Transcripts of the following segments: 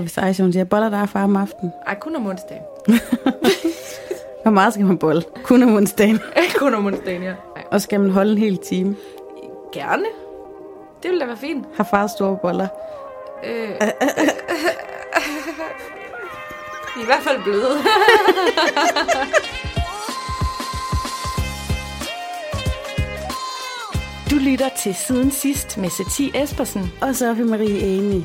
Hvis Aisha hun siger, boller der er far om aftenen. Ej, kun om onsdagen. Hvor meget skal man bolle? Kun om onsdagen. kun om onsdagen, ja. Ej, Og skal man holde en hel time. gerne. Det ville da være fint. Har far store boller. Øh. Er i hvert fald bløde. Du lytter til Siden Sidst med Satie Espersen. Og Sofie Marie Eni.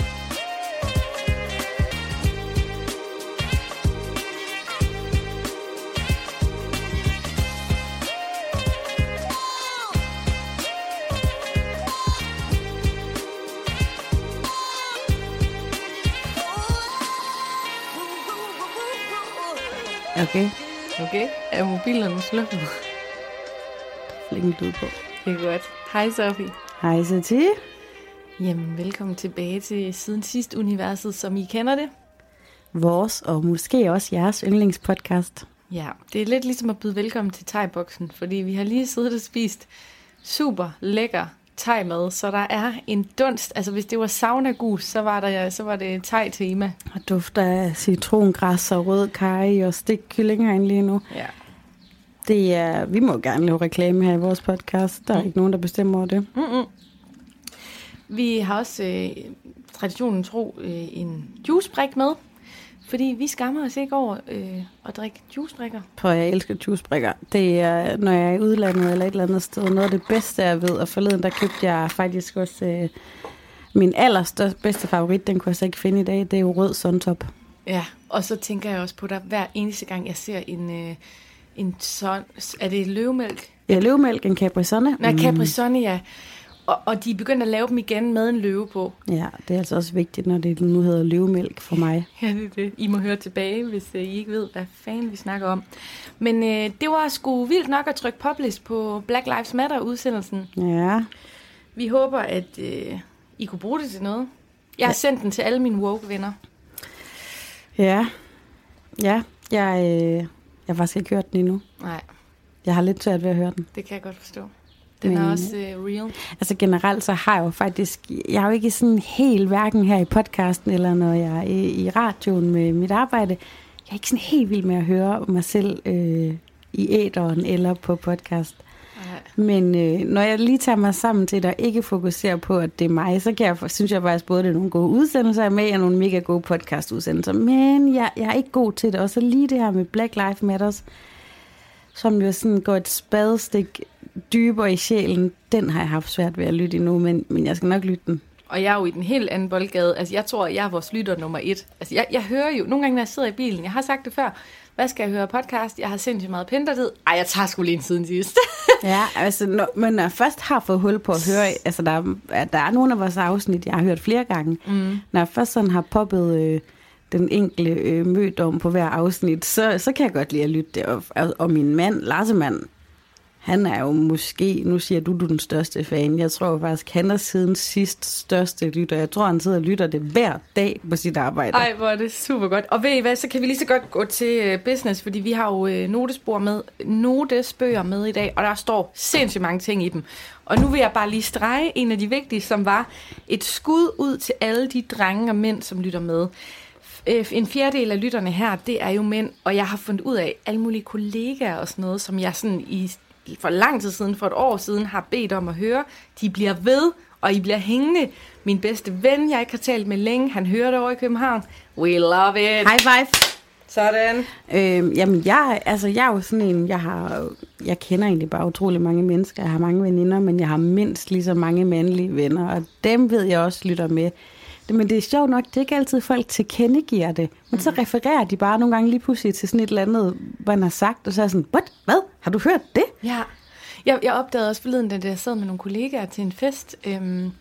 Er mobilerne slukket? flink lyd på. Det er godt. Hej Sofie. Hej Satie. Jamen, velkommen tilbage til Siden Sidst Universet, som I kender det. Vores og måske også jeres yndlingspodcast. Ja, det er lidt ligesom at byde velkommen til thai-boksen, fordi vi har lige siddet og spist super lækker thai-mad, så der er en dunst. Altså, hvis det var sauna-gus, så var, der, så var det thai-tema. Og dufter af citrongræs og rød kaj og stik kylling herinde lige nu. Ja. Det er, vi må gerne lave reklame her i vores podcast. Der er ikke nogen, der bestemmer over det. Mm-mm. Vi har også øh, traditionen tro øh, en juicebrik med, fordi vi skammer os ikke over øh, at drikke juicebrikker. Prøv, jeg elsker juicebrikker. Det er, når jeg er i udlandet eller et eller andet sted, noget af det bedste, jeg ved. Og forleden, der købte jeg faktisk også øh, min allerstørste bedste favorit, den kunne jeg så ikke finde i dag, det er jo rød sundtop. Ja, og så tænker jeg også på dig hver eneste gang, jeg ser en, øh, en son, er det løvemælk? Ja, løvemælk, en Capri Sonne. Nej, Capri Sonne, ja. Og, og de er begyndt at lave dem igen med en løve på. Ja, det er altså også vigtigt, når det nu hedder løvemælk for mig. Ja, det er det. I må høre tilbage, hvis øh, I ikke ved, hvad fanden vi snakker om. Men øh, det var sgu vildt nok at trykke publish på Black Lives Matter-udsendelsen. Ja, Vi håber, at øh, I kunne bruge det til noget. Jeg har sendt den til alle mine woke-venner. ja, ja. Jeg, øh, jeg har faktisk ikke hørt den endnu. Nej, Jeg har lidt svært ved at høre den. det kan jeg godt forstå. Den Men- er også øh, real. Altså generelt så har jeg jo faktisk, jeg har jo ikke sådan helt hverken her i podcasten eller når jeg er i, i radioen med mit arbejde, jeg er ikke sådan helt vild med at høre mig selv øh, i æderen eller på podcast. Nej. Men øh, når jeg lige tager mig sammen til at ikke fokusere på, at det er mig, så kan jeg, synes jeg faktisk både, det er nogle gode udsendelser, er med, og nogle mega gode podcast-udsendelser. Men jeg, jeg er ikke god til det. Og så lige det her med Black Lives Matters, som jo sådan går et spadestik dybere i sjælen, den har jeg haft svært ved at lytte endnu, men, men jeg skal nok lytte den. Og jeg er jo i den helt anden boldgade. Altså, jeg tror, jeg er vores lytter nummer et. Altså, jeg, jeg hører jo, nogle gange, når jeg sidder i bilen, jeg har sagt det før, hvad skal jeg høre podcast? Jeg har sindssygt meget pintertid. Ej, jeg tager sgu lige en siden sidst. Ja, altså, når, men når jeg først har fået hul på at høre, altså der, er- der er nogle af vores afsnit, jeg har hørt flere gange, mm. når jeg først sådan har poppet øh, den enkelte øh, mødom på hver afsnit, så, så kan jeg godt lide at lytte det. Og, og, og min mand, Larsemand, han er jo måske, nu siger du, du er den største fan. Jeg tror faktisk, han er siden sidst største lytter. Jeg tror, han sidder og lytter det hver dag på sit arbejde. Ej, hvor er det super godt. Og ved I hvad, så kan vi lige så godt gå til øh, business, fordi vi har jo øh, med, notesbøger med i dag, og der står sindssygt mange ting i dem. Og nu vil jeg bare lige strege en af de vigtige, som var et skud ud til alle de drenge og mænd, som lytter med. Øh, en fjerdedel af lytterne her, det er jo mænd, og jeg har fundet ud af alle mulige kollegaer og sådan noget, som jeg sådan i, for lang tid siden, for et år siden, har bedt om at høre. De bliver ved, og I bliver hængende. Min bedste ven, jeg ikke har talt med længe, han hører det over i København. We love it. High five! Sådan. Øh, jamen, jeg, altså, jeg er jo sådan en, jeg har, jeg kender egentlig bare utrolig mange mennesker. Jeg har mange veninder, men jeg har mindst lige så mange mandlige venner, og dem ved jeg også lytter med. Men det er sjovt nok, det er ikke altid folk tilkendegiver det. Men så refererer de bare nogle gange lige pludselig til sådan et eller andet, hvad han har sagt, og så er sådan, what? Hvad? Har du hørt det? Ja. Jeg, jeg opdagede også forleden, da jeg sad med nogle kollegaer til en fest, øhm,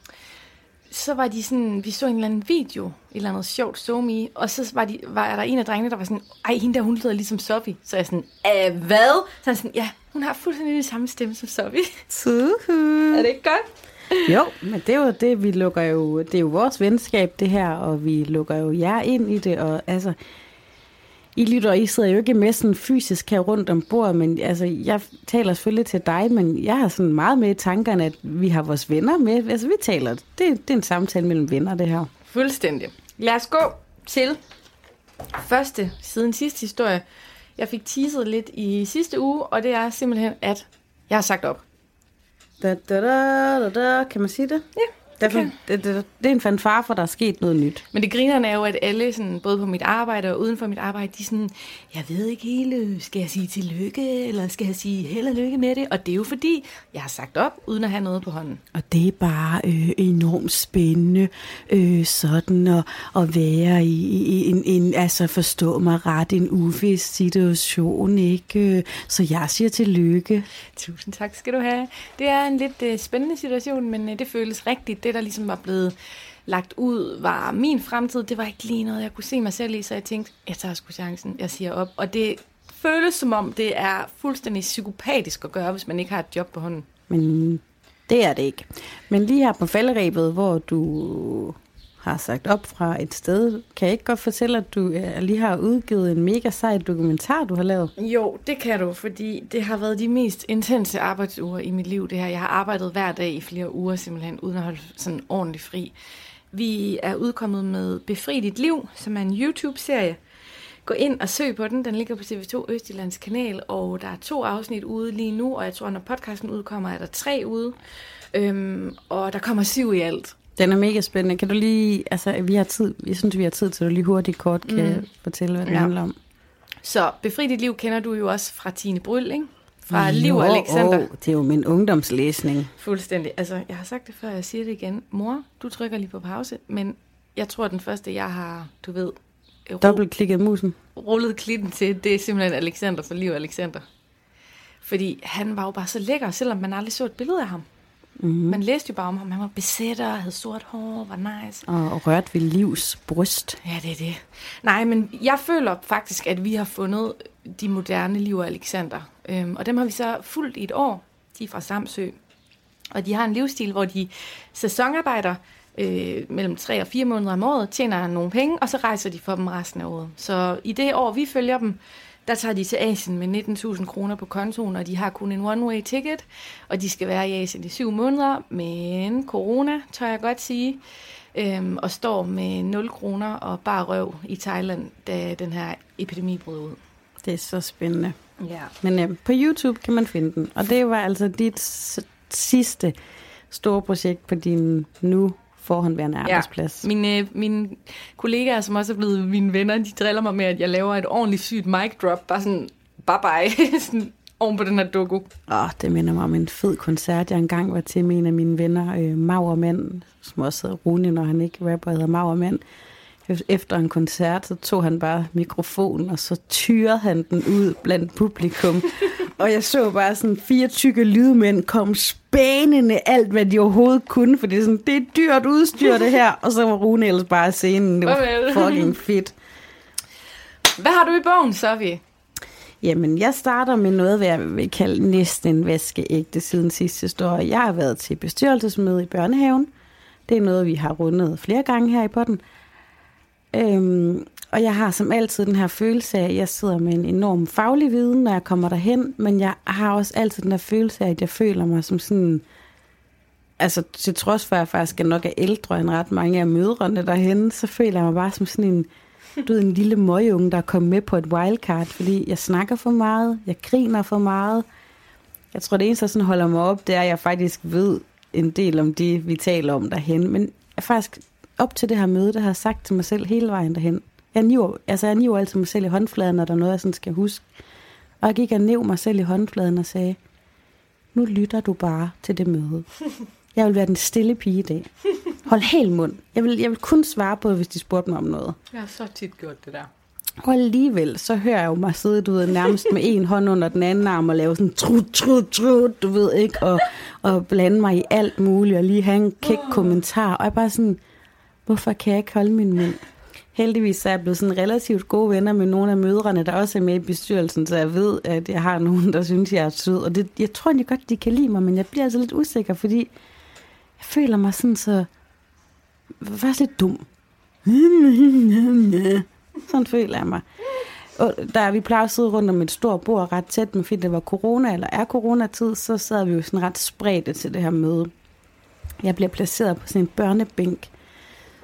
så var de sådan, vi så en eller anden video, et eller andet sjovt somi, og så var, de, var der en af drengene, der var sådan, ej, hende der, hun lyder ligesom Sofie. Så jeg sådan, Æh, hvad? Så han sådan, ja, hun har fuldstændig den samme stemme som Sofie. Tuhu. er det ikke godt? Jo, men det er jo det, vi lukker jo, det er jo vores venskab, det her, og vi lukker jo jer ind i det, og altså, I lytter, I sidder jo ikke med sådan fysisk her rundt om bordet, men altså, jeg taler selvfølgelig til dig, men jeg har sådan meget med i tankerne, at vi har vores venner med. Altså, vi taler, det, det er en samtale mellem venner, det her. Fuldstændig. Lad os gå til første siden sidste historie. Jeg fik teaset lidt i sidste uge, og det er simpelthen, at jeg har sagt op. Da, da, da, da, da. Kan man sige det? Ja, Derfor, kan. det, det, det er en fanfare, for der er sket noget nyt. Men det grinerne er jo, at alle, sådan, både på mit arbejde og uden for mit arbejde, de er sådan, jeg ved ikke helt, skal jeg sige tillykke, eller skal jeg sige held og lykke med det? Og det er jo fordi, jeg har sagt op, uden at have noget på hånden. Og det er bare øh, enormt spændende, øh, sådan at, at være i, i en, en, altså forstå mig ret, en uvis situation, ikke? Øh, Så jeg siger tillykke. Tusind tak skal du have. Det er en lidt øh, spændende situation, men øh, det føles rigtigt. Det, der ligesom var blevet lagt ud, var min fremtid. Det var ikke lige noget, jeg kunne se mig selv i, så jeg tænkte, jeg tager sgu chancen, jeg siger op. Og det føles som om, det er fuldstændig psykopatisk at gøre, hvis man ikke har et job på hånden. Men det er det ikke. Men lige her på falderæbet, hvor du har sagt op fra et sted, kan jeg ikke godt fortælle, at du øh, lige har udgivet en mega sej dokumentar, du har lavet? Jo, det kan du, fordi det har været de mest intense arbejdsuger i mit liv, det her. Jeg har arbejdet hver dag i flere uger simpelthen, uden at holde sådan ordentligt fri. Vi er udkommet med Befri dit liv, som er en YouTube-serie. Gå ind og søg på den. Den ligger på TV2 Østjyllands kanal, og der er to afsnit ude lige nu, og jeg tror, når podcasten udkommer, er der tre ude. Øhm, og der kommer syv i alt. Den er mega spændende. Kan du lige, altså vi har tid, jeg synes, vi har tid til, at du lige hurtigt kort kan mm. fortælle, hvad det Ja. handler om. Så Befri dit liv kender du jo også fra Tine Bryl, ikke? Fra Liv og Alexander. Åh, det er jo min ungdomslæsning. Fuldstændig. Altså, jeg har sagt det før, jeg siger det igen. Mor, du trykker lige på pause, men jeg tror, den første, jeg har, du ved, Dobbeltklikket musen. rullet klitten til, det er simpelthen Alexander for Liv og Alexander. Fordi han var jo bare så lækker, selvom man aldrig så et billede af ham. Mm-hmm. Man læste jo bare om ham. Han var besætter, havde sort hår, var nice. Og rørt ved livs bryst. Ja, det er det. Nej, men jeg føler faktisk, at vi har fundet de moderne Liv og Alexander. Øhm, og dem har vi så fulgt i et år. De er fra Samsø. Og de har en livsstil, hvor de sæsonarbejder øh, mellem 3 og 4 måneder om året, tjener nogle penge, og så rejser de for dem resten af året. Så i det år, vi følger dem, der tager de til Asien med 19.000 kroner på kontoen, og de har kun en one-way ticket, og de skal være i Asien i syv måneder, men corona, tør jeg godt sige, øhm, og står med 0 kroner og bare røv i Thailand, da den her epidemi brød ud. Det er så spændende. Ja. Men øh, på YouTube kan man finde den. Og det var altså dit sidste store projekt på din nu forhåndværende arbejdsplads. Mine, øh, mine kollegaer, som også er blevet mine venner, de driller mig med, at jeg laver et ordentligt sygt mic drop, bare sådan, bye bye, sådan oven på den her doku. Åh, det minder mig om en fed koncert, jeg engang var til med en af mine venner, øh, Maurmand, som også hedder Rune, når han ikke rapper, hedder Maurmand. Efter en koncert, så tog han bare mikrofonen, og så tyrede han den ud blandt publikum. og jeg så bare sådan fire tykke lydmænd komme spænende alt, hvad de overhovedet kunne, for det er, sådan, det er dyrt udstyr, det her. Og så var Rune ellers bare scenen. Det var fucking fedt. Hvad har du i bogen, Sofie? Jamen, jeg starter med noget, hvad jeg vil kalde næsten en vaskeægte siden sidste historie. Jeg har været til bestyrelsesmøde i børnehaven. Det er noget, vi har rundet flere gange her i potten. Øhm, og jeg har som altid den her følelse af, at jeg sidder med en enorm faglig viden, når jeg kommer derhen, men jeg har også altid den her følelse af, at jeg føler mig som sådan... Altså, til trods for, at jeg faktisk er nok er ældre end ret mange af mødrene derhen, så føler jeg mig bare som sådan en, du ved, en lille møgeunge, der er kommet med på et wildcard, fordi jeg snakker for meget, jeg griner for meget. Jeg tror, det eneste, der sådan holder mig op, det er, at jeg faktisk ved en del om det, vi taler om derhen. Men jeg faktisk op til det her møde, der har jeg sagt til mig selv hele vejen derhen. Jeg niver, altså jeg niver altid mig selv i håndfladen, når der er noget, jeg sådan skal huske. Og jeg gik og nev mig selv i håndfladen og sagde, nu lytter du bare til det møde. Jeg vil være den stille pige i dag. Hold helt mund. Jeg vil, jeg vil kun svare på, hvis de spurgte mig om noget. Jeg har så tit gjort det der. Og alligevel, så hører jeg jo mig sidde, du ved, nærmest med en hånd under den anden arm og lave sådan trut, trut, trut, du ved ikke, og, og blande mig i alt muligt, og lige have en kæk kommentar. Og jeg bare sådan, hvorfor kan jeg ikke holde min mund? Heldigvis så er jeg blevet sådan relativt gode venner med nogle af mødrene, der også er med i bestyrelsen, så jeg ved, at jeg har nogen, der synes, jeg er sød. Og det, jeg tror egentlig godt, de kan lide mig, men jeg bliver altså lidt usikker, fordi Jeg føler mig sådan så... Faktisk lidt dum. Sådan føler jeg mig. Og da vi plejede at sidde rundt om et stort bord ret tæt, men fordi det var corona, eller er coronatid, så sad vi jo sådan ret spredte til det her møde. Jeg bliver placeret på sådan en børnebænk,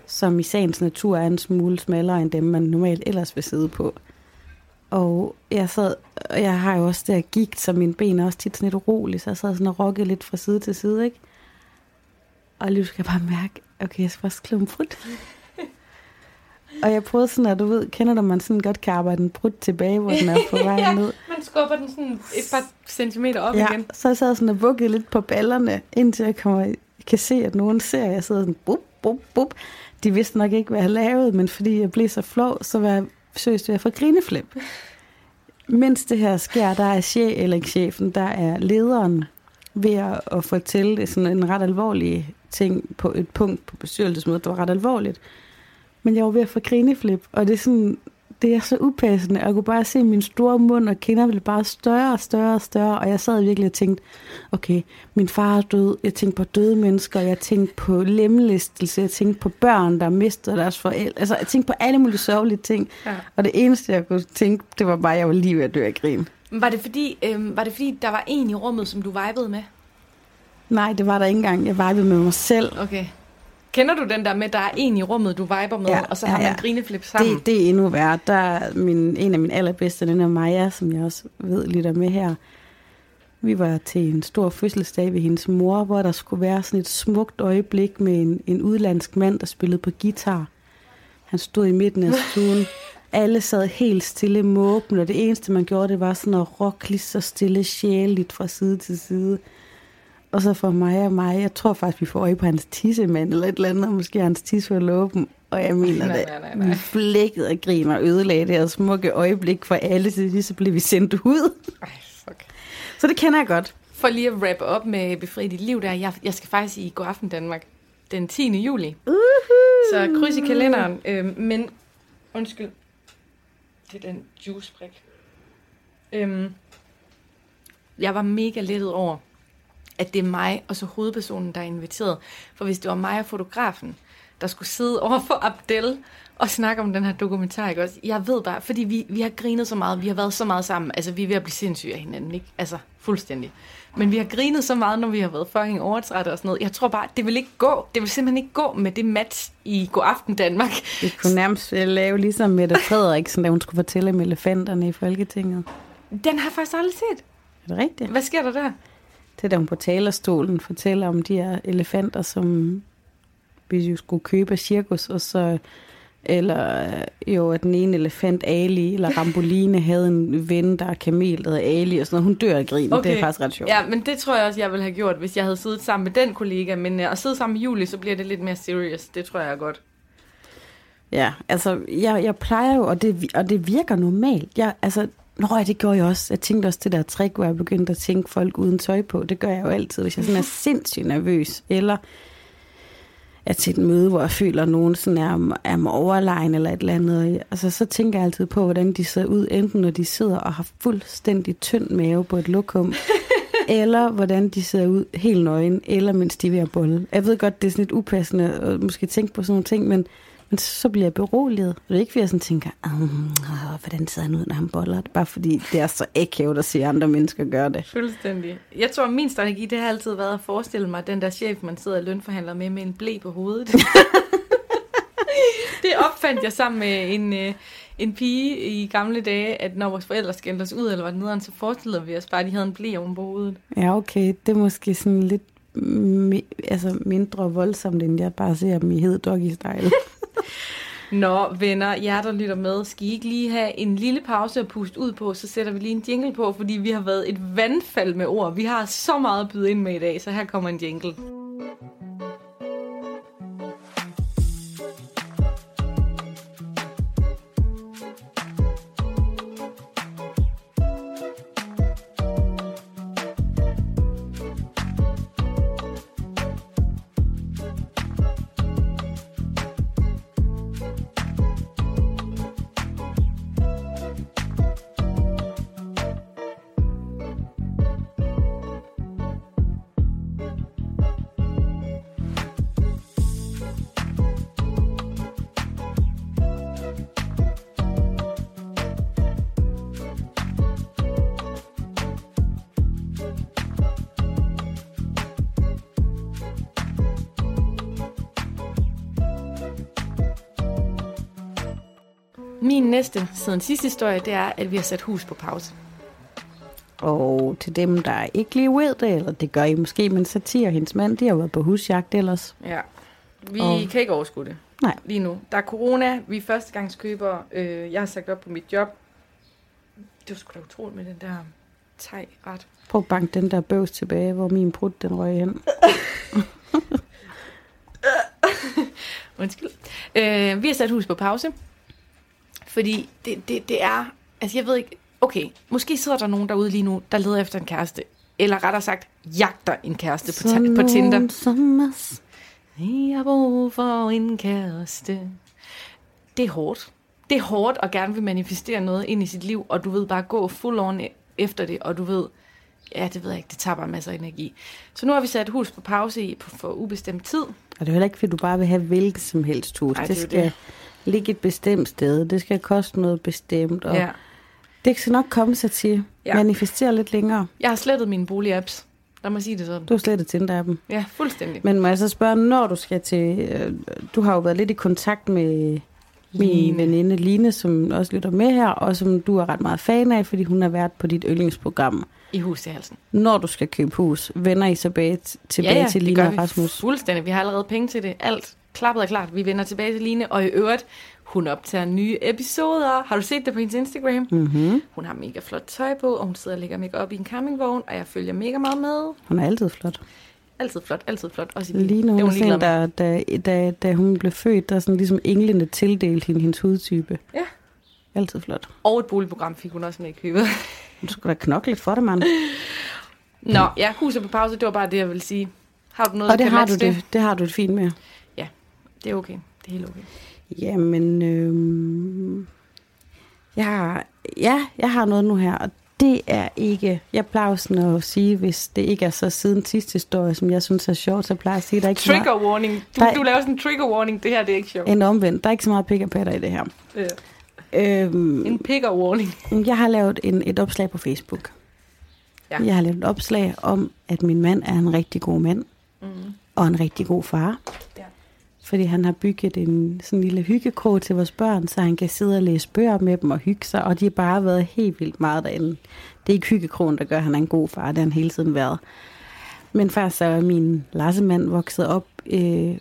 som i sagens natur er en smule smallere end dem, man normalt ellers vil sidde på. Og jeg sad, og jeg har jo også der gigt, så mine ben er også tit sådan lidt urolige, så jeg sad sådan og rokkede lidt fra side til side, ikke? Og lige skal jeg bare mærke, okay, jeg skal faktisk klumpe frut. og jeg prøvede sådan, at du ved, kender du, man sådan godt kan arbejde en brud tilbage, hvor den er på vej ja, ned. man skubber den sådan et par centimeter op Ja, igen. så jeg sad sådan og vuggede lidt på ballerne, indtil jeg kommer, kan se, at nogen ser, at jeg sidder sådan, bup, bup, bup. De vidste nok ikke, hvad jeg lavede, men fordi jeg blev så flov, så var jeg seriøst ved at få grineflip. Mens det her sker, der er chef, eller ikke chefen, der er lederen ved at, at fortælle sådan en ret alvorlig ting på et punkt på bestyrelsesmødet, der var ret alvorligt. Men jeg var ved at få grineflip, og det er sådan, det er så upassende. Jeg kunne bare se min store mund og kinder blev bare større og større og større, og jeg sad virkelig og tænkte, okay, min far er død, jeg tænkte på døde mennesker, jeg tænkte på lemlæstelse, jeg tænkte på børn, der mister deres forældre, altså jeg tænkte på alle mulige sørgelige ting, Ja. og det eneste, jeg kunne tænke, det var bare, at jeg var lige ved at dø af grin. Var det, fordi, øhm, var det fordi, der var en i rummet, som du vibede med? Nej, det var der ikke engang. Jeg vibede med mig selv. Okay. Kender du den der med, der er en i rummet, du viber med, Ja, og så ja, har man ja. grineflip sammen? Det, det er endnu værre. Der er min, en af mine allerbedste venner, Maja, som jeg også ved lytter med her. Vi var til en stor fødselsdag ved hendes mor, hvor der skulle være sådan et smukt øjeblik med en, en udlandsk mand, der spillede på guitar. Han stod i midten af stuen. Alle sad helt stille måben, og det eneste, man gjorde, det var sådan at rocke lige så stille sjæligt fra side til side. Og så for mig og mig, jeg tror faktisk, vi får øje på hans tissemand eller et eller andet, og måske hans tisse var åben. Og jeg mener Nej, det, nej, nej, nej. vi flækkede og grin og ødelagde det her smukke øjeblik for alle, så blev vi sendt ud. Ej, fuck. Så det kender jeg godt. For lige at wrap op med Befri dit liv der, jeg, jeg skal faktisk i God Aften Danmark den 10. juli. Uh-huh. Så kryds i kalenderen. Øhm, men, undskyld, det er den juicebrik. Øhm, jeg var mega lettet over, at det er mig og så hovedpersonen, der er inviteret. For hvis det var mig og fotografen, der skulle sidde over for Abdel og snakke om den her dokumentar, ikke også? Jeg ved bare, fordi vi, vi har grinet så meget, vi har været så meget sammen, altså vi er ved at blive sindssyge af hinanden, ikke? Altså, fuldstændig. Men vi har grinet så meget, når vi har været fucking overtrætte og sådan noget. Jeg tror bare, det vil ikke gå. Det vil simpelthen ikke gå med det match i God Aften Danmark. Vi kunne nærmest lave ligesom Mette Frederiksen, da hun skulle fortælle om elefanterne i Folketinget. Den har jeg faktisk aldrig set. Er det rigtigt? Hvad sker der der? Det da hun på talerstolen fortæller om de her elefanter, som vi jo skulle købe af cirkus, og så eller øh, jo, at den ene elefant, Ali, eller Ramboline, havde en ven, der er kamel, der hedder Ali, og sådan noget. Hun dør af grin. Okay. Det er faktisk ret sjovt. Ja, men det tror jeg også, jeg ville have gjort, hvis jeg havde siddet sammen med den kollega. Men uh, at sidde sammen med Julie, så bliver det lidt mere serious. Det tror jeg er godt. Ja, altså, jeg, jeg plejer jo, og det, og det virker normalt. Jeg, altså, Nå, ja, det gjorde jeg også. Jeg tænkte også det der trick, hvor jeg begyndte at tænke folk uden tøj på. Det gør jeg jo altid, hvis jeg sådan er sindssygt nervøs. Eller er til et møde, hvor jeg føler, at nogen sådan er, er mig overlegen eller et eller andet. Altså, så tænker jeg altid på, hvordan de ser ud, enten når de sidder og har fuldstændig tynd mave på et lokum, eller hvordan de ser ud helt nøgen, eller mens de er ved at bolle. Jeg ved godt, det er sådan lidt upassende at måske tænke på sådan nogle ting, men, men så bliver jeg beroliget. Og det er ikke, fordi jeg sådan tænker, "Um, åh, hvordan ser han ud, når han boller? Det er bare fordi, det er så akavet at se andre mennesker gøre det. Fuldstændig. Jeg tror, min strategi, det har altid været at forestille mig, den der chef, man sidder og lønforhandler med, med en blæ på hovedet. det opfandt jeg sammen med en, øh, en pige i gamle dage, at når vores forældre skændte os ud, eller var nederen, så forestillede vi os bare, at de havde en blæ oven på hovedet. Ja, okay. Det er måske sådan lidt mi- altså mindre voldsomt, end jeg bare ser dem i hed doggy style. Nå, venner, jer der lytter med, skal I ikke lige have en lille pause at puste ud på, så sætter vi lige en jingle på, fordi vi har været et vandfald med ord. Vi har så meget at byde ind med i dag, så her kommer en jingle. Min næste siden sidste historie, det er, at vi har sat hus på pause. Og til dem, der ikke lige ved det, eller det gør I måske, men Satir og hendes mand, de har været på husjagt ellers. Ja. Vi Og- kan ikke overskue det Nej. lige nu. Der er corona, vi er førstegangskøbere. Øh, jeg har sagt op på mit job. Det var sgu da utroligt med den der thai-ret. Prøv at banke den der bøvs tilbage, hvor min brud den røg hen. Undskyld. Øh, vi har sat hus på pause. Fordi det, det, det er... Altså, jeg ved ikke... Okay, måske sidder der nogen derude lige nu, der leder efter en kæreste. Eller rettere sagt, jagter en kæreste på, ta- på Tinder. Som os. Jeg har brug for en kæreste. Det er hårdt. Det er hårdt at gerne vil manifestere noget ind i sit liv, og du ved bare gå full on efter det, og du ved, ja, det ved jeg ikke, det tager bare masser af energi. Så nu har vi sat hus på pause i på, for ubestemt tid. Og det er heller ikke, fordi du bare vil have hvilket som helst hus. Ej, det, det skal det. Ligge et bestemt sted. Det skal koste noget bestemt. Og Ja. Det skal nok komme sig til. Ja. Manifestere lidt længere. Jeg har slettet mine boligapps. Lad mig sige det sådan. Du har slet Tinder af dem. Ja, fuldstændig. Men må jeg så spørge, når du skal til... Øh, du har jo været lidt i kontakt med min Line. veninde Line, som også lytter med her, og som du er ret meget fan af, fordi hun har været på dit yndlingsprogram. I hus til halsen. Når du skal købe hus, vender I tilbage, tilbage ja, ja, til Line og vi Rasmus? fuldstændig. Vi har allerede penge til det. Alt klappet er klart. Vi vender tilbage til Line, og i øvrigt, hun optager nye episoder. Har du set det på hendes Instagram? Mm-hmm. Hun har mega flot tøj på, og hun sidder og lægger make op i en campingvogn, og jeg følger mega meget med. Hun er altid flot. Altid flot, altid flot. Også i. Line, Det hun hun sådan, med. da, da, da, da hun blev født, der er sådan ligesom englene tildelt hende hendes hudtype. Ja. Altid flot. Og et boligprogram fik hun også med i købet. Du skulle da knokle lidt for det, mand. Nå, ja, huset på pause, det var bare det, jeg ville sige. Har du noget, Og der det har, du matche det, det har du det fint med. Det er okay. Det er helt okay. Jamen, øhm, jeg, har, ja, jeg har noget nu her, og det er ikke, jeg plejer sådan at sige, hvis det ikke er så siden sidste historie, som jeg synes er sjovt, så plejer jeg at sige, at der er ikke så meget, Trigger warning. Du, Nej. du laver sådan en trigger warning. Det her, det er ikke sjovt. en omvendt, der er ikke så meget og patter i det her. Ja. Øhm, En picker warning. jeg har lavet en, et opslag på Facebook. Ja. Jeg har lavet et opslag om, at min mand er en rigtig god mand, Mm. og en rigtig god far. Fordi han har bygget en sådan en lille hyggekrog til vores børn, så han kan sidde og læse bøger med dem og hygge sig, og de har bare været helt vildt meget derinde. Det er ikke hyggekrogen, der gør, at han er en god far, det har han hele tiden været. Men faktisk så er min Lassemand vokset op øh,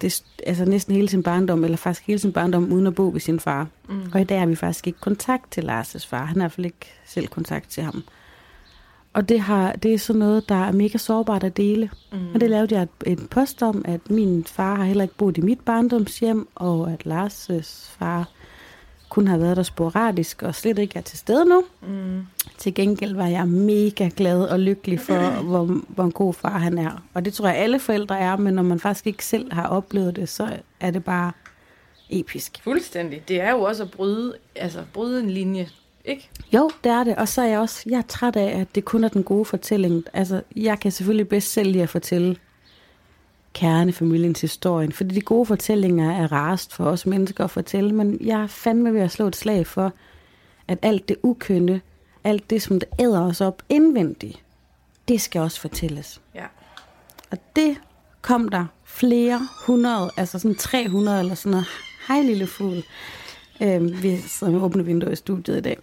det, altså næsten hele sin barndom, eller faktisk hele sin barndom, uden at bo ved sin far. Mm. Og i dag har vi faktisk ikke kontakt til Lars' far. Han har i hvert fald ikke selv kontakt til ham. Og det, har, det er sådan noget, der er mega sårbart at dele. Mm. Og det lavede jeg et, et post om, at min far har heller ikke boet i mit barndomshjem, og at Lars' far kun har været der sporadisk og slet ikke er til stede nu. Mm. Til gengæld var jeg mega glad og lykkelig for, hvor, hvor en god far han er. Og det tror jeg alle forældre er, men når man faktisk ikke selv har oplevet det, så er det bare episk. Fuldstændig. Det er jo også at bryde, altså bryde en linje, ikke? Jo, det er det. Og så er jeg også jeg er træt af, at det kun er den gode fortælling. Altså, jeg kan selvfølgelig bedst selv lide at fortælle kernefamiliens historien, fordi de gode fortællinger er rarest for os mennesker at fortælle, men jeg er fandme ved at slå et slag for, at alt det ukønne, alt det, som det æder os op indvendigt, det skal også fortælles. Ja. Og det kom der flere hundrede, altså sådan 300 eller sådan noget. Hej lille fugl. Øh, vi sidder med åbne vinduer i studiet i dag.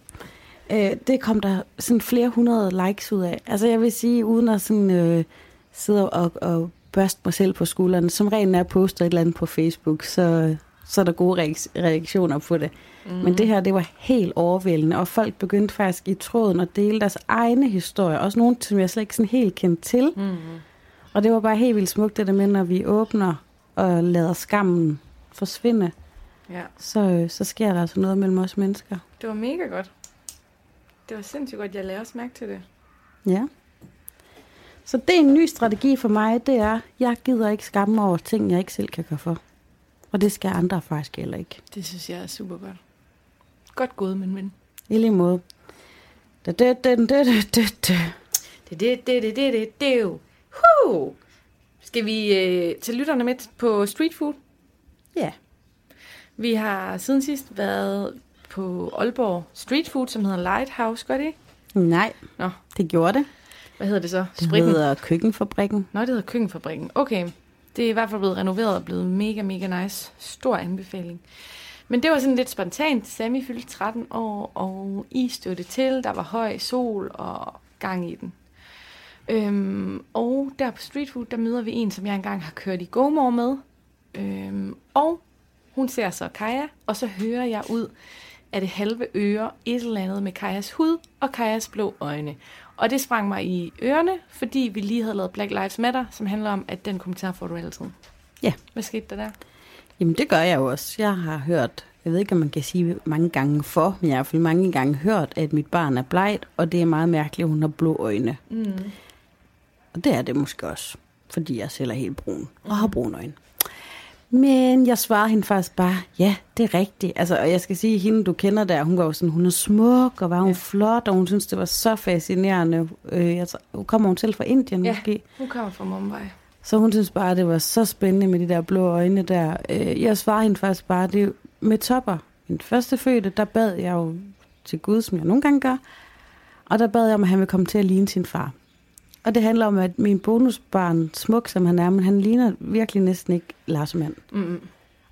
Øh, det kom der sådan flere hundrede likes ud af. Altså jeg vil sige, uden at sådan, øh, sidde og, og børste mig selv på skulderen, som regel når jeg poster et eller andet på Facebook, så, så er der gode reak- reaktioner på det. Mm. Men det her, det var helt overvældende, og folk begyndte faktisk i tråden at dele deres egne historier, også nogle, som jeg slet ikke sådan helt kendte til. Mm. Og det var bare helt vildt smukt, det der med, når vi åbner og lader skammen forsvinde, ja. så, øh, så sker der altså noget mellem os mennesker. Det var mega godt. Det var sindssygt godt. Jeg lavede også mærke til det. Ja. Så det er en ny strategi for mig, det er, jeg gider ikke skamme over ting, jeg ikke selv kan gøre for. Og det skal andre faktisk heller ikke. Det synes jeg er super godt. Godt gået, min ven. I lige måde. Da, da, da, da, da, da, da. Det, det, det, det, det, det, det jo. Huh. Skal vi øh, tage lytterne med på street food? Vi har siden sidst været på Aalborg Street Food, som hedder Lighthouse. Gør det ikke? Nej, Nå, det gjorde det. hvad hedder det så? Det Spritten? hedder Køkkenfabrikken. Nå, det hedder Køkkenfabrikken. Okay. Det er i hvert fald blevet renoveret og blevet mega, mega nice. Stor anbefaling. Men det var sådan lidt spontant. Sammy fyldte 13 år, og I støtte til. Der var høj sol og gang i den. Øhm, og der på Street Food, der møder vi en, som jeg engang har kørt i GoMore med. Øhm, og hun ser så Kaja, og så hører jeg ud af det halve øre et eller andet med Kajas hud og Kajas blå øjne. Og det sprang mig i ørerne, fordi vi lige havde lavet Black Lives Matter, som handler om, at den kommentar får du altid. Ja. Hvad skete der der? Jamen det gør jeg jo også. Jeg har hørt, jeg ved ikke om man kan sige mange gange for, men jeg har i hvert fald mange gange hørt, at mit barn er blegt, og det er meget mærkeligt, at hun har blå øjne. Mm. Og det er det måske også, fordi jeg selv er helt brun og har brune øjne. Men jeg svarede hende faktisk bare, ja, det er rigtigt. Altså, og jeg skal sige, hende du kender der, hun var jo sådan, hun er smuk, og var hun ja. flot, og hun synes, det var så fascinerende. Øh, jeg tror, kommer hun selv fra Indien Ja, måske? hun kommer fra Mumbai. Så hun synes bare, det var så spændende med de der blå øjne der. Øh, jeg svarede hende faktisk bare, det med topper. Min første fødte, der bad jeg jo til Gud, som jeg nogle gange gør. Og der bad jeg om, at han ville komme til at ligne sin far. Og det handler om, at min bonusbarn, smuk som han er, men han ligner virkelig næsten ikke Lars Mand. Mm.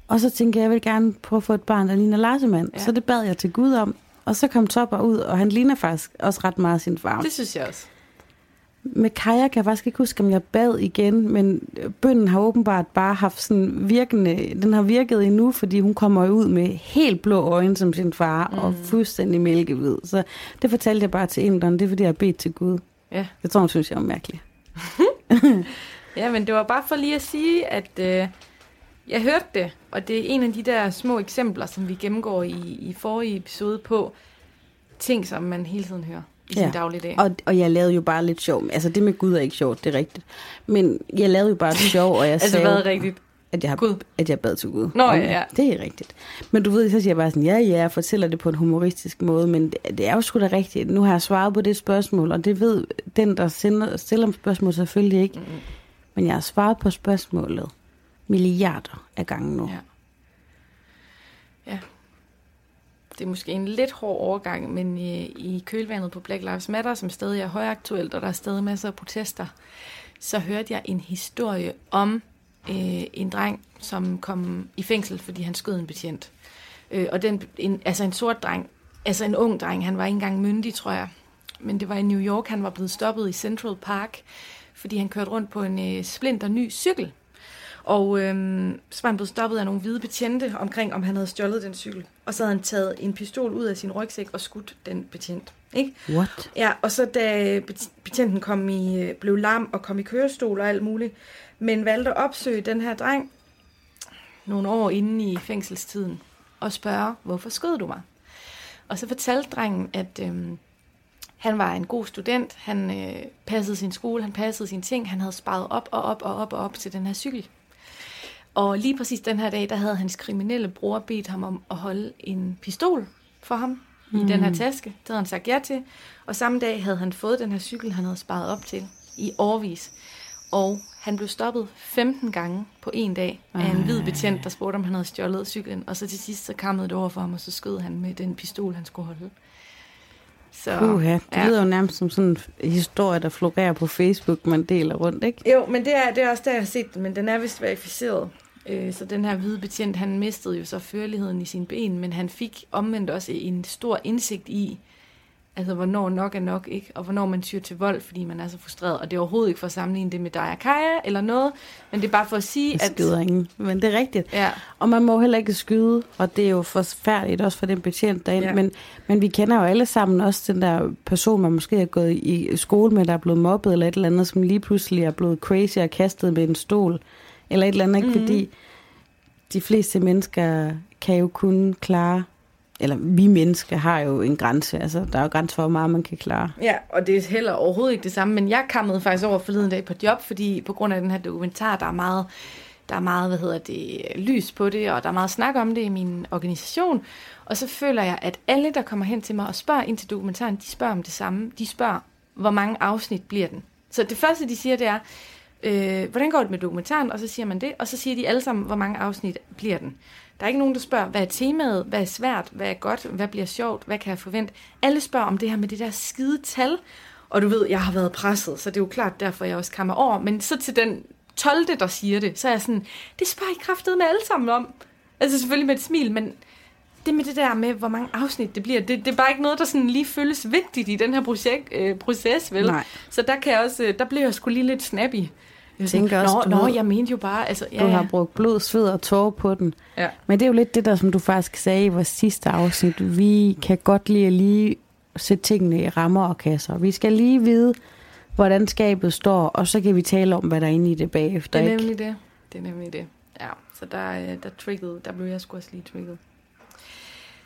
Og så tænkte jeg, jeg vil gerne prøve at få et barn, der ligner Lars Mand. Ja. Så det bad jeg til Gud om. Og så kom Topper ud, og han ligner faktisk også ret meget sin far. Det synes jeg også. Med Kaja kan jeg faktisk ikke huske, om jeg bad igen, men bønden har åbenbart bare haft sådan virkende, den har virket endnu, fordi hun kommer ud med helt blå øjne som sin far, mm. og fuldstændig mælkehvid. Så det fortalte jeg bare til inderen, det er fordi, jeg har bedt til Gud. Ja. Jeg tror, hun synes, jeg var mærkelig. Ja, men det var bare for lige at sige, at øh, jeg hørte det, og det er en af de der små eksempler, som vi gennemgår i, i forrige episode på ting, som man hele tiden hører i sin Ja. dagligdag. Og, og jeg lavede jo bare lidt sjov. Altså det med Gud er ikke sjovt, det er rigtigt. Men jeg lavede jo bare lidt sjov, og jeg altså, sagde, hvad er rigtigt? At jeg, Gud. at jeg bad til Gud. Nå, Okay, ja, ja. Det er rigtigt. Men du ved, så siger jeg bare sådan, ja, ja, jeg fortæller det på en humoristisk måde, men det, det er jo sgu da rigtigt. Nu har jeg svaret på det spørgsmål, og det ved den, der sender, stiller om spørgsmål selvfølgelig ikke. Mm-hmm. Men jeg har svaret på spørgsmålet milliarder af gange nu. Ja. ja. Det er måske en lidt hård overgang, men i, i kølvandet på Black Lives Matter, som stadig er højaktuelt, og der er stadig masser af protester, så hørte jeg en historie om øh, en dreng, som kom i fængsel, fordi han skød en betjent. Øh, og den, en, altså en sort dreng, altså en ung dreng, han var ikke engang myndig, tror jeg. Men det var i New York, han var blevet stoppet i Central Park, fordi han kørte rundt på en øh, splinter ny cykel. Og øhm, så var han blevet stoppet af nogle hvide betjente omkring, om han havde stjålet den cykel. Og så havde han taget en pistol ud af sin rygsæk og skudt den betjent. Ikke? What? Ja, og så da bet- betjenten kom i, øh, blev lam og kom i kørestol og alt muligt, men valgte at opsøge den her dreng nogle år inde i fængselstiden og spørge, hvorfor skød du mig? Og så fortalte drengen, at øhm, han var en god student, han øh, passede sin skole, han passede sine ting, han havde sparet op og op og op og op til den her cykel. Og lige præcis den her dag, der havde hans kriminelle bror bedt ham om at holde en pistol for ham mm. i den her taske. Det havde han sagt ja til. Og samme dag havde han fået den her cykel, han havde sparet op til i årvis. Og han blev stoppet 15 gange på en dag af en hvid betjent, der spurgte, om han havde stjålet cyklen. Og så til sidst, så kammede det over for ham, og så skød han med den pistol, han skulle holde. Så, Uha, det ja. lyder jo nærmest som sådan en historie, der florerer på Facebook, man deler rundt, ikke? Jo, men det er, det er også der, jeg har set men den er vist verificeret. Øh, Så den her hvide betjent, han mistede jo så førligheden i sine ben, men han fik omvendt også en stor indsigt i, altså hvornår nok er nok, ikke? Og hvornår man tyr til vold, fordi man er så frustreret. Og det er overhovedet ikke for at sammenligne det med dig og Kaja eller noget, men det er bare for at sige, at... skyder ingen, men det er rigtigt. Ja, Og man må heller ikke skyde, og det er jo forfærdeligt også for den betjent derinde. Ja. Men, men vi kender jo alle sammen også den der person, man måske har gået i skole med, der er blevet mobbet, eller et eller andet, som lige pludselig er blevet crazy og kastet med en stol, eller et eller andet, ikke? Mhm. Fordi de fleste mennesker kan jo kun klare, eller vi mennesker har jo en grænse, altså der er jo grænser for, hvor meget man kan klare. Ja, og det er heller overhovedet ikke det samme, men jeg kammede faktisk over forleden dag på job, fordi på grund af den her dokumentar, der er meget, der er meget, hvad hedder det, lys på det, og der er meget snak om det i min organisation, og så føler jeg, at alle, der kommer hen til mig og spørger ind til dokumentaren, de spørger om det samme. De spørger, hvor mange afsnit bliver den? Så det første, de siger, det er, øh, hvordan går det med dokumentaren? Og så siger man det, og så siger de alle sammen, hvor mange afsnit bliver den? Der er ikke nogen, der spørger, hvad er temaet, hvad er svært, hvad er godt, hvad bliver sjovt, hvad kan jeg forvente? Alle spørger om det her med det der skide tal, og du ved, jeg har været presset, så det er jo klart derfor, jeg også kammer over. Men så til den 12. der siger det, så er jeg sådan, det spørger I kraftet med alle sammen om. Altså selvfølgelig med et smil, men det med det der med, hvor mange afsnit det bliver, det, det er bare ikke noget, der sådan lige føles vigtigt i den her projekt, øh, proces, vel? Nej. Så der, kan jeg også, øh, der bliver jeg sgu lige lidt snappy. Jeg tænker også, nå, du nå, ved- jeg mente jo bare, altså, ja, Du har brugt blod, sved og tårer på den. ja. Men det er jo lidt det der, som du faktisk sagde i vores sidste afsnit. Vi kan godt lide at lige sætte tingene i rammer og kasser. Vi skal lige vide, hvordan skabet står, og så kan vi tale om, hvad der er inde i det bagefter. Det er Ikke? nemlig det. Det er nemlig det. Ja, så der, øh, der, triggede, der blev jeg sgu også lige trigget.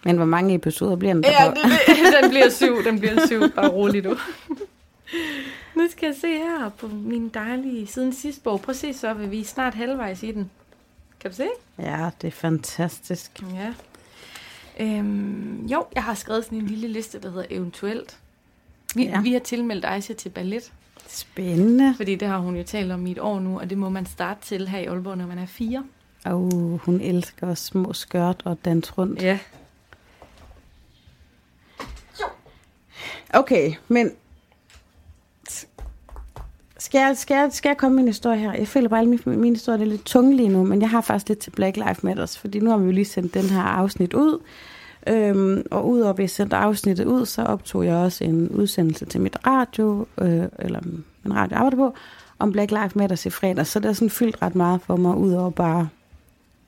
Men hvor mange episoder bliver den der Ja, det, det, den bliver syv, den bliver syv. Bare rolig du. nu skal jeg se her på min dejlige, siden sidste bog. Prøv at se så, vil vi er snart halvvejs i den. Kan du se? Ja, det er fantastisk. Ja. Øhm, jo, jeg har skrevet sådan en lille liste, der hedder eventuelt. Vi, Ja. vi har tilmeldt Aisha til ballet, Spændende. fordi det har hun jo talt om i et år nu, og det må man starte til her i Aalborg, når man er fire. Og hun elsker også små skørt og dans rundt. Ja. Okay, men skal jeg, skal, jeg, skal jeg komme med en historie her? Jeg føler bare, at min, min historie er lidt tung lige nu, men jeg har faktisk lidt til Black Lives Matters, fordi nu har vi jo lige sendt den her afsnit ud. Øhm, og udover at vi sendte afsnittet ud, så optog jeg også en udsendelse til mit radio, øh, eller en radio, arbejder på, om Black Lives Matters i fredag. Så det er sådan fyldt ret meget for mig, udover bare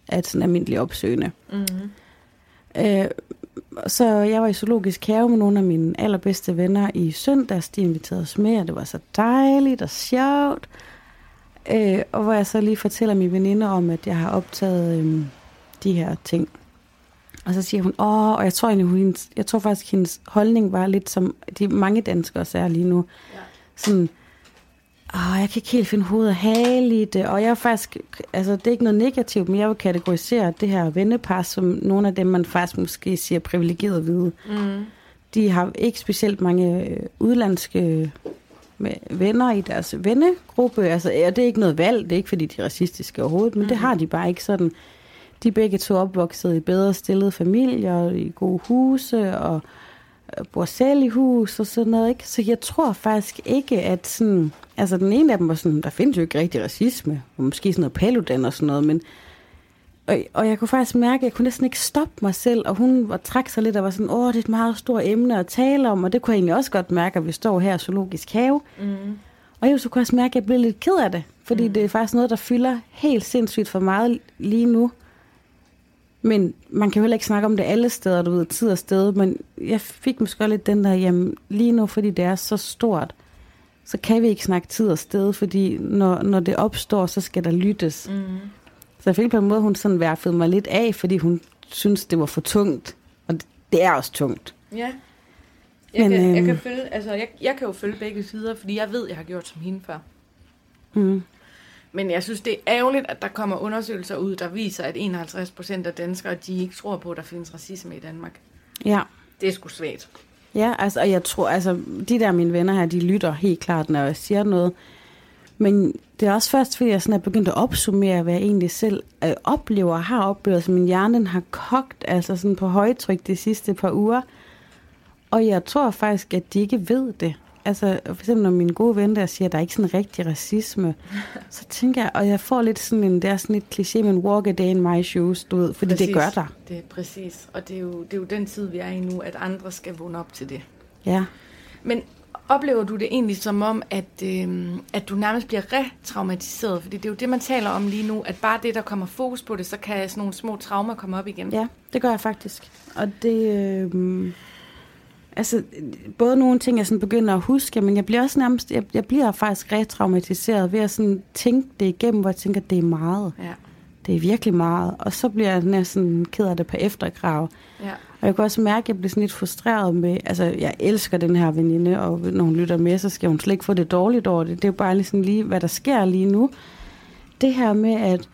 at sådan almindelig opsøgende. Mm-hmm. Øh, så jeg var i zoologisk have med nogle af mine allerbedste venner i søndags. De inviterede os med, og det var så dejligt og sjovt. Øh, og hvor jeg så lige fortæller min veninde om, at jeg har optaget øh, de her ting. Og så siger hun, åh, og jeg tror, egentlig, hun, jeg tror faktisk, hendes holdning var lidt som de mange danskere er lige nu. Ja. Sådan, åh, jeg kan ikke helt finde hoved og hale i det. Og jeg er faktisk, altså det er ikke noget negativt, men jeg vil kategorisere det her vennepar som nogle af dem, man faktisk måske siger privilegeret hvide. Mm. De har ikke specielt mange øh, udlandske med venner i deres vennegruppe. Altså, ja, det er ikke noget valg, det er ikke fordi, de er racistiske overhovedet, men mm. det har de bare ikke sådan. De er begge to opvokset i bedre stillede familier, i gode huse, og øh, bor selv i hus og sådan noget, ikke? Så jeg tror faktisk ikke, at sådan... Altså, den ene af dem var sådan, der findes jo ikke rigtig racisme, og måske sådan noget paludan og sådan noget, men... Og, og jeg kunne faktisk mærke, at jeg kunne næsten ikke stoppe mig selv, og hun var, trak sig lidt og var sådan, åh, det er et meget stort emne at tale om, og det kunne jeg egentlig også godt mærke, at vi står her i zoologisk have. Mm. Og jeg så kunne også mærke, at jeg blev lidt ked af det, fordi mm. det er faktisk noget, der fylder helt sindssygt for meget lige nu. Men man kan jo heller ikke snakke om det alle steder, du ved, tid og sted, men jeg fik måske lidt den der, jamen lige nu, fordi det er så stort, så kan vi ikke snakke tid og sted, fordi når, når det opstår, så skal der lyttes. Mm. Så jeg følte på en måde, hun sådan værfede mig lidt af, fordi hun synes, det var for tungt. Og det, det er også tungt. Ja. Jeg, Men, kan, jeg, øhm, kan følge, altså, jeg, jeg kan jo følge begge sider, fordi jeg ved, jeg har gjort som hende før. Mm. Men jeg synes, det er ærgerligt, at der kommer undersøgelser ud, der viser, at 51 procent af danskere, de ikke tror på, at der findes racisme i Danmark. Ja. Det er sgu svagt. Ja, altså, og jeg tror, altså, de der mine venner her, de lytter helt klart, når jeg siger noget. Men det er også først, fordi jeg sådan er begyndt at opsummere, hvad jeg egentlig selv øh, oplever og har oplevet. Altså, min hjerne har kogt altså sådan på højtryk de sidste par uger. Og jeg tror faktisk, at de ikke ved det. Altså, for eksempel når mine gode venner der siger, at der er ikke sådan rigtig racisme, så tænker jeg, og jeg får lidt sådan en, det er sådan et kliché, men walk a day in my shoes, du ved, fordi præcis. det gør der. Det er præcis. Og det er, jo, det er jo den tid, vi er i nu, at andre skal vågne op til det. Ja. Men oplever du det egentlig som om, at, øh, at du nærmest bliver retraumatiseret? Fordi det er jo det, man taler om lige nu, at bare det, der kommer fokus på det, så kan sådan nogle små traumer komme op igen. Ja, det gør jeg faktisk. Og det... Øh, altså, både nogle ting, jeg sådan begynder at huske, men jeg bliver også nærmest... Jeg, jeg bliver faktisk retraumatiseret ved at sådan tænke det igennem, hvor jeg tænker, at det er meget. Ja. Det er virkelig meget. Og så bliver jeg næsten ked af det på efterkrav. ja. Og jeg kan også mærke, at jeg bliver sådan lidt frustreret med... Altså, jeg elsker den her veninde, og når hun lytter med, så skal hun slet ikke få det dårligt over det. Det er jo bare ligesom lige, hvad der sker lige nu. Det her med, at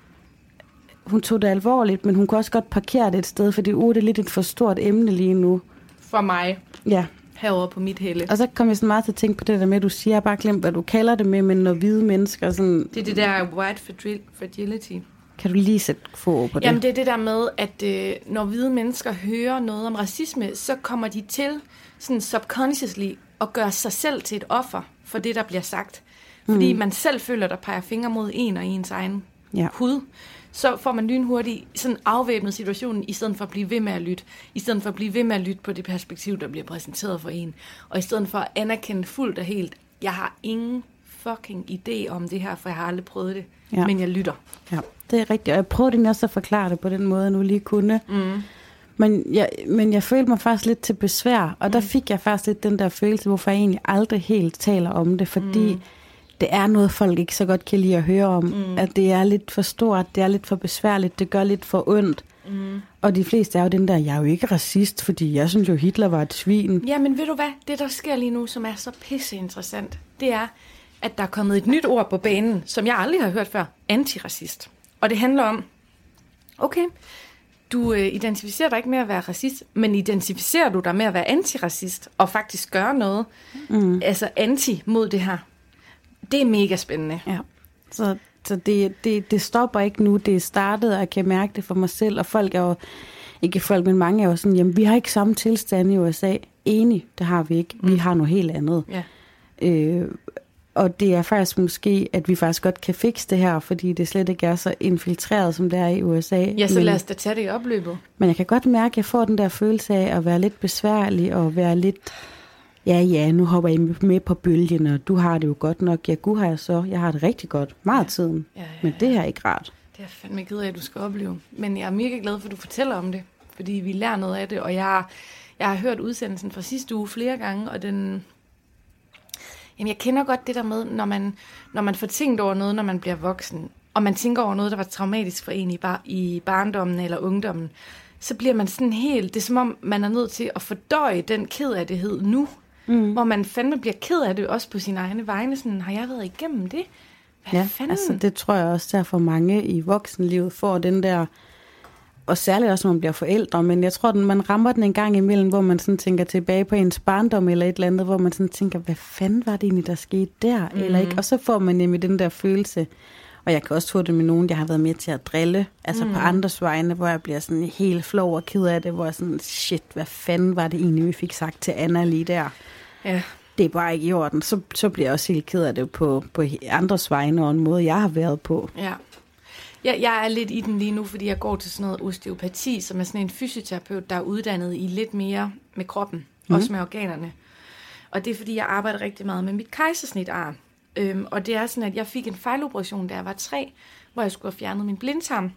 hun tog det alvorligt, men hun kunne også godt parkere det et sted, fordi uh, det er lidt et for stort emne lige nu. For mig, Ja, herover på mit helle. og så kom jeg sådan meget til at tænke på det der med, at du siger, jeg har bare glemt, hvad du kalder det med, men når hvide mennesker, sådan, Det er det der white fragil- fragility. kan du lige sætte få på det? Jamen det er det der med, at øh, når hvide mennesker hører noget om racisme, så kommer de til sådan subconsciously at gøre sig selv til et offer for det, der bliver sagt. Fordi mm. man selv føler, der peger fingre mod en og ens egen Ja. hud. Så får man lynhurtigt sådan afvæbnet situationen, i stedet for at blive ved med at lytte. I stedet for at blive ved med at lytte på det perspektiv, der bliver præsenteret for en. Og i stedet for at anerkende fuldt og helt, jeg har ingen fucking idé om det her, for jeg har aldrig prøvet det. Ja. Men jeg lytter. Ja, det er rigtigt. Og jeg prøvede egentlig også at forklare det på den måde, jeg nu lige kunne. Mm. Men jeg, men jeg følte mig faktisk lidt til besvær, og mm. der fik jeg faktisk lidt den der følelse, hvorfor jeg egentlig aldrig helt taler om det, fordi mm. Det er noget, folk ikke så godt kan lide at høre om. Mm. At det er lidt for stort, det er lidt for besværligt, det gør lidt for ondt. Mm. Og de fleste er jo den der, jeg er jo ikke racist, fordi jeg synes jo, Hitler var et svin. Ja, men ved du hvad? Det, der sker lige nu, som er så pisse interessant, det er, at der er kommet et nyt ord på banen, som jeg aldrig har hørt før. Antiracist. Og det handler om, okay, du øh, identificerer dig ikke med at være racist, men identificerer du dig med at være antiracist og faktisk gøre noget, mm. altså anti mod det her. Det er mega spændende. Ja. Så, så det, det, det stopper ikke nu. Det er startet, og jeg kan mærke det for mig selv, og folk er jo, ikke folk, men mange er jo sådan, jamen vi har ikke samme tilstand i USA. Enig, det har vi ikke. Mm. Vi har noget helt andet. Ja. Øh, og det er faktisk måske, at vi faktisk godt kan fikse det her, fordi det slet ikke er så infiltreret, som det er i USA. Ja, så men, lad os da tage det i opløbet. Men jeg kan godt mærke, at jeg får den der følelse af at være lidt besværlig og være lidt... Ja, ja, nu hopper jeg med på bølgen, og du har det jo godt nok. Ja, gud har jeg så. Jeg har det rigtig godt. Meget ja. tiden. Ja, ja, ja. Men det her er ikke rart. Det er fandme ked af, at du skal opleve. Men jeg er mega glad for, at du fortæller om det. Fordi vi lærer noget af det, og jeg, jeg har hørt udsendelsen fra sidste uge flere gange, og den, Jamen, jeg kender godt det der med, når man, når man får tænkt over noget, når man bliver voksen, og man tænker over noget, der var traumatisk for en i, bar, i barndommen eller ungdommen, så bliver man sådan helt, det er som om, man er nødt til at fordøje den kedelighed nu, mm. hvor man fandme bliver ked af det også på sine egne vegne. Sådan, har jeg været igennem det? Hvad ja, fanden? altså det tror jeg også, der for mange i voksenlivet får den der og særligt også, når man bliver forældre, men jeg tror, at man rammer den en gang imellem, hvor man sådan tænker tilbage på ens barndom eller et eller andet, hvor man sådan tænker, hvad fanden var det egentlig, der skete der? Mm. Eller ikke? Og så får man nemlig den der følelse, og jeg kan også få det med nogen, jeg har været med til at drille, altså mm. på andres vegne, hvor jeg bliver sådan helt flov og ked af det, hvor jeg sådan, shit, hvad fanden var det egentlig, vi fik sagt til Anna lige der? Ja. Det er bare ikke i orden. Så, så bliver jeg også helt ked af det på, på andres vegne og en måde, jeg har været på. Ja. Jeg, jeg er lidt i den lige nu, fordi jeg går til sådan noget osteopati, som er sådan en fysioterapeut, der er uddannet i lidt mere med kroppen, mm. også med organerne. Og det er, fordi jeg arbejder rigtig meget med mit kejsersnitarm. Øhm, og det er sådan, at jeg fik en fejloperation, da jeg var tre, hvor jeg skulle have fjernet min blindtarm.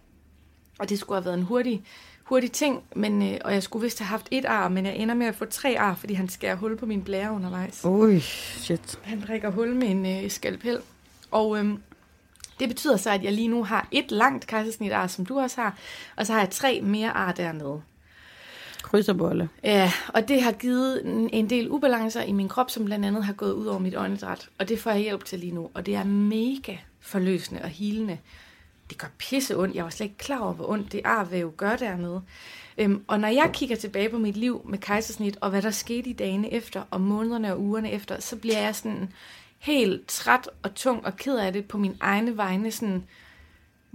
Og det skulle have været en hurtig, hurtig ting, men, øh, og jeg skulle vist have haft et ar, men jeg ender med at få tre ar, fordi han skærer hul på min blære undervejs. Ui, shit. Han drikker hul med en øh, skalpel. Og øhm, det betyder så, at jeg lige nu har et langt kejsersnitar, som du også har, og så har jeg tre mere ar dernede. Krydserbolle. Ja, og det har givet en del ubalancer i min krop, som blandt andet har gået ud over mit åndedræt. Og det får jeg hjælp til lige nu. Og det er mega forløsende og hilende. Det gør pisse ondt. Jeg var slet ikke klar over, hvor ondt det arvæv gør dernede. Øhm, og når jeg kigger tilbage på mit liv med kejsersnit, og hvad der skete i dagene efter, og månederne og ugerne efter, så bliver jeg sådan helt træt og tung og ked af det på min egne vegne. Sådan,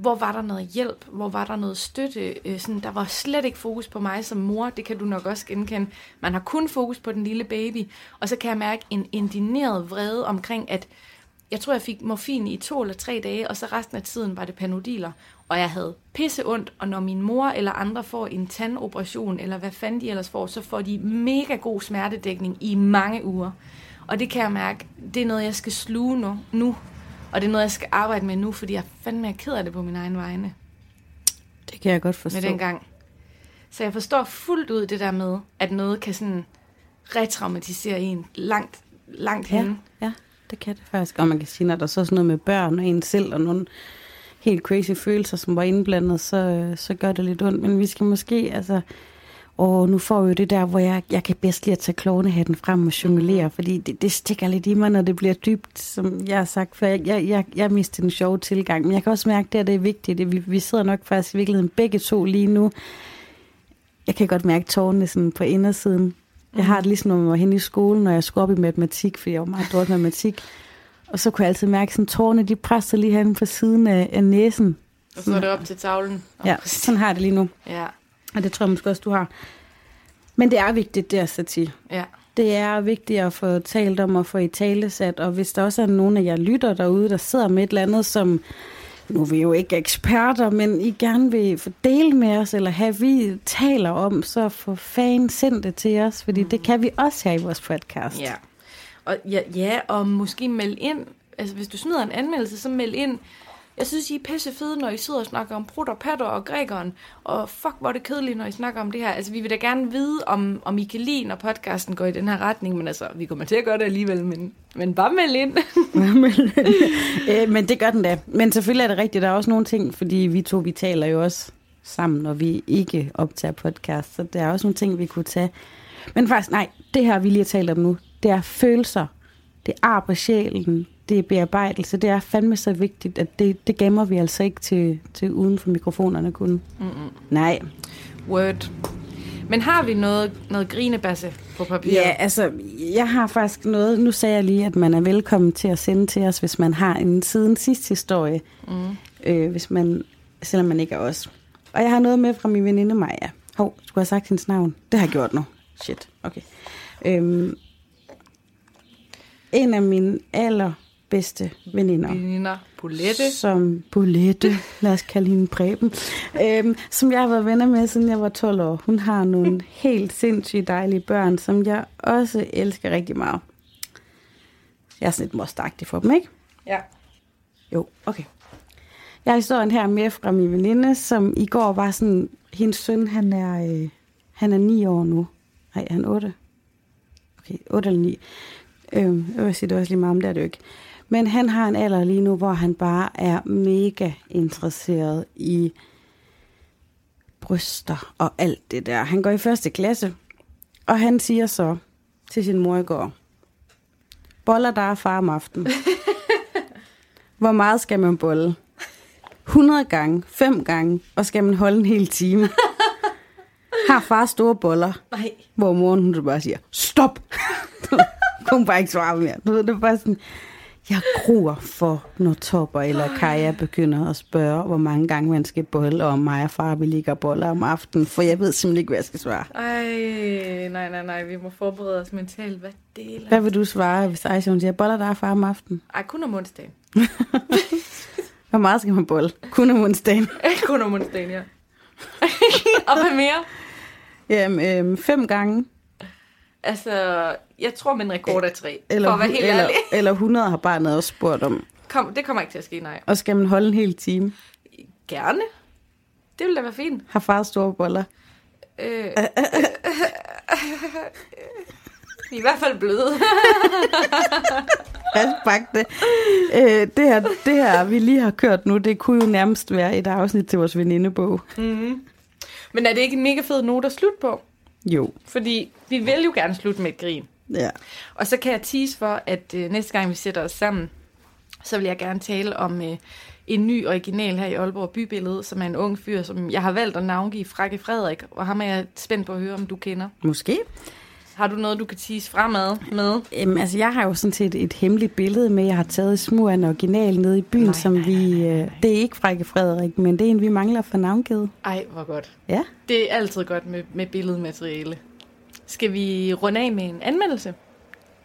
hvor var der noget hjælp? Hvor var der noget støtte? Øh, sådan, der var slet ikke fokus på mig som mor. Det kan du nok også genkende. Man har kun fokus på den lille baby. Og så kan jeg mærke en indineret vrede omkring, at jeg tror, jeg fik morfin i to eller tre dage, og så resten af tiden var det panodiler. Og jeg havde pisse ondt, og når min mor eller andre får en tandoperation, eller hvad fanden de ellers får, så får de mega god smertedækning i mange uger. Og det kan jeg mærke, det er noget, jeg skal sluge nu, nu. Og det er noget, jeg skal arbejde med nu, fordi jeg fandme er ked af det på min egen vegne. Det kan jeg godt forstå. Med den gang. Så jeg forstår fuldt ud det der med, at noget kan sådan retraumatisere en langt, langt ja, hen. Ja, det kan det faktisk. Og man kan sige, når der så er sådan noget med børn og en selv, og nogle helt crazy følelser, som var indblandet, så, så gør det lidt ondt. Men vi skal måske, altså, og nu får vi jo det der, hvor jeg, jeg kan bedst lide at tage klovnehatten frem og jonglere, fordi det, det stikker lidt i mig, når det bliver dybt, som jeg har sagt før. Jeg, jeg, jeg, jeg mister en sjov tilgang, men jeg kan også mærke, at det er vigtigt. Vi, vi sidder nok faktisk i virkeligheden begge to lige nu. Jeg kan godt mærke tårerne sådan på indersiden. Jeg har det ligesom, når jeg var henne i skolen, når jeg skulle op i matematik, for jeg var meget dårlig matematik. Og så kunne jeg altid mærke, at tårerne de presser lige herinde på siden af, af næsen. Og så er det op til tavlen. Ja, sådan har jeg det lige nu. Ja. Og det tror jeg måske også, du har. Men det er vigtigt, det er sati. Ja. Det er vigtigt at få talt om og få i talesat, og hvis der også er nogen af jer lytter derude, der sidder med et eller andet, som nu er vi jo ikke eksperter, men I gerne vil fordele med os, eller have vi taler om, så for fan send det til os, fordi mm. det kan vi også her i vores podcast. Ja. Og, ja, ja, og måske melde ind, altså hvis du smider en anmeldelse, så meld ind, jeg synes, I er pisse fede, når I sidder og snakker om Brutter, Patter og Grækeren. Og fuck, hvor er det kedeligt, når I snakker om det her. Altså, vi vil da gerne vide, om, om I kan lide, når podcasten går i den her retning. Men altså, vi kommer til at gøre det alligevel, men, men bare meld ind. øh, men det gør den da. Men selvfølgelig er det rigtigt, der er også nogle ting, fordi vi to, vi taler jo også sammen, når vi ikke optager podcast. Så der er også nogle ting, vi kunne tage. Men faktisk, nej, det her, vi lige har talt om nu, det er følelser. Det er ar på sjælen det er bearbejdelse. Det er fandme så vigtigt, at det, det gemmer vi altså ikke til, til uden for mikrofonerne kun. Mm-mm. Nej. Word. Men har vi noget, noget grinebasse på papir? Ja, altså, jeg har faktisk noget. Nu sagde jeg lige, at man er velkommen til at sende til os, hvis man har en siden sidste historie. Mm. Øh, hvis man, selvom man ikke er os. Og jeg har noget med fra min veninde Maja. Hov, du har sagt hendes navn. Det har jeg gjort nu. Shit, okay. Øhm, en af mine aller bedste veninder. Veninder. Bolette. Som Bolette, lad os kalde hende Preben. Øhm, som jeg har været venner med, siden jeg var 12 år. Hun har nogle helt sindssygt dejlige børn, som jeg også elsker rigtig meget. Jeg er sådan lidt mostagtig for dem, ikke? Ja. Jo, okay. Jeg har historien her med fra min veninde, som i går var sådan, hendes søn, han er, øh, han er 9 år nu. Nej, han er 8. Okay, 8 eller 9. Øh, jeg vil sige, det også lige meget om det er det jo ikke. Men han har en alder lige nu, hvor han bare er mega interesseret i bryster og alt det der. Han går i første klasse, og han siger så til sin mor i går, boller der er far om aftenen. Hvor meget skal man bolle? 100 gange, 5 gange, og skal man holde en hel time? Har far store boller? Nej. Hvor moren hun bare siger, stop! Hun bare ikke svare mere. Du ved, det er bare sådan, jeg gruer for, når Topper eller Kaja begynder at spørge, hvor mange gange man skal bolle, og mig og far vil ligge boller om aftenen, for jeg ved simpelthen ikke, hvad jeg skal svare. Ej, nej, nej, nej, vi må forberede os mentalt. Hvad deler? Hvad vil du svare, hvis Aisha siger, boller der er far om aftenen? Ej, kun om onsdagen. hvor meget skal man bolle? Kun om onsdagen? kun om onsdagen, ja. og hvad mere? Jamen, øhm, fem gange. Altså, jeg tror, min rekord er tre, eller, for at være helt eller, ærlig. eller 100 har barnet også spurgt om. Kom, det kommer ikke til at ske, nej. Og skal man holde en hel time? Gerne. Det ville da være fint. Har far store boller? Øh, I hvert fald bløde. Hasbak det. Øh, det, her, det her, vi lige har kørt nu, det kunne jo nærmest være et afsnit til vores venindebog. Mm-hmm. Men er det ikke en mega fed note at slutte på? Jo. Fordi vi vil jo gerne slutte med et grin. Ja. Og så kan jeg tease for, at øh, næste gang vi sætter os sammen, så vil jeg gerne tale om øh, en ny original her i Aalborg Bybillede, som er en ung fyr, som jeg har valgt at navngive Frakke Frederik, og ham er jeg spændt på at høre, om du kender. Måske. Har du noget, du kan tease fremad med? Øhm, altså, jeg har jo sådan set et hemmeligt billede med, jeg har taget små af en original nede i byen, nej, som nej, vi... Nej, nej. Øh, det er ikke Frakke Frederik, men det er en, vi mangler for navngivet. Ej, hvor godt. Ja. Det er altid godt med, med billedmateriale. Skal vi runde af med en anmeldelse?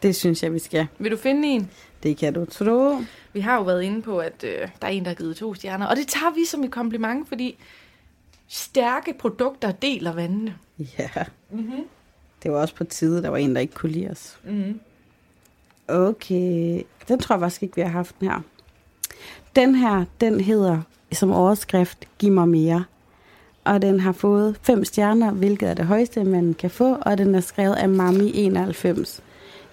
Det synes jeg, vi skal. Vil du finde en? Det kan du tro. Vi har jo været inde på, at øh, der er en, der har givet to stjerner. Og det tager vi som et kompliment, fordi stærke produkter deler vandene. Ja. Mm-hmm. Det var også på tide, der var en, der ikke kunne lide os. Mm-hmm. Okay. Den tror jeg faktisk ikke, vi har haft den her. Den her, den hedder som overskrift, Giv mig mere og den har fået fem stjerner, hvilket er det højeste, man kan få, og den er skrevet af Mami 91.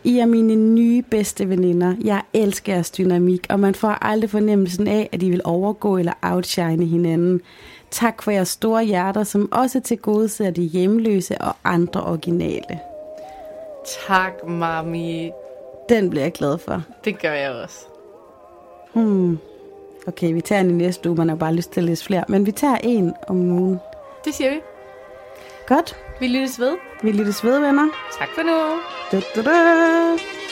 I er mine nye bedste veninder. Jeg elsker jeres dynamik, og man får aldrig fornemmelsen af, at I vil overgå eller outshine hinanden. Tak for jeres store hjerter, som også til gode ser de hjemløse og andre originale. Tak, Mami. Den bliver jeg glad for. Det gør jeg også. Hmm. Okay, vi tager en i næste uge, man har bare lyst til at læse flere. Men vi tager en om ugen. Det siger vi. Godt. Vi lyttes ved. Vi lyttes ved, venner. Tak for nu. Da, da, da.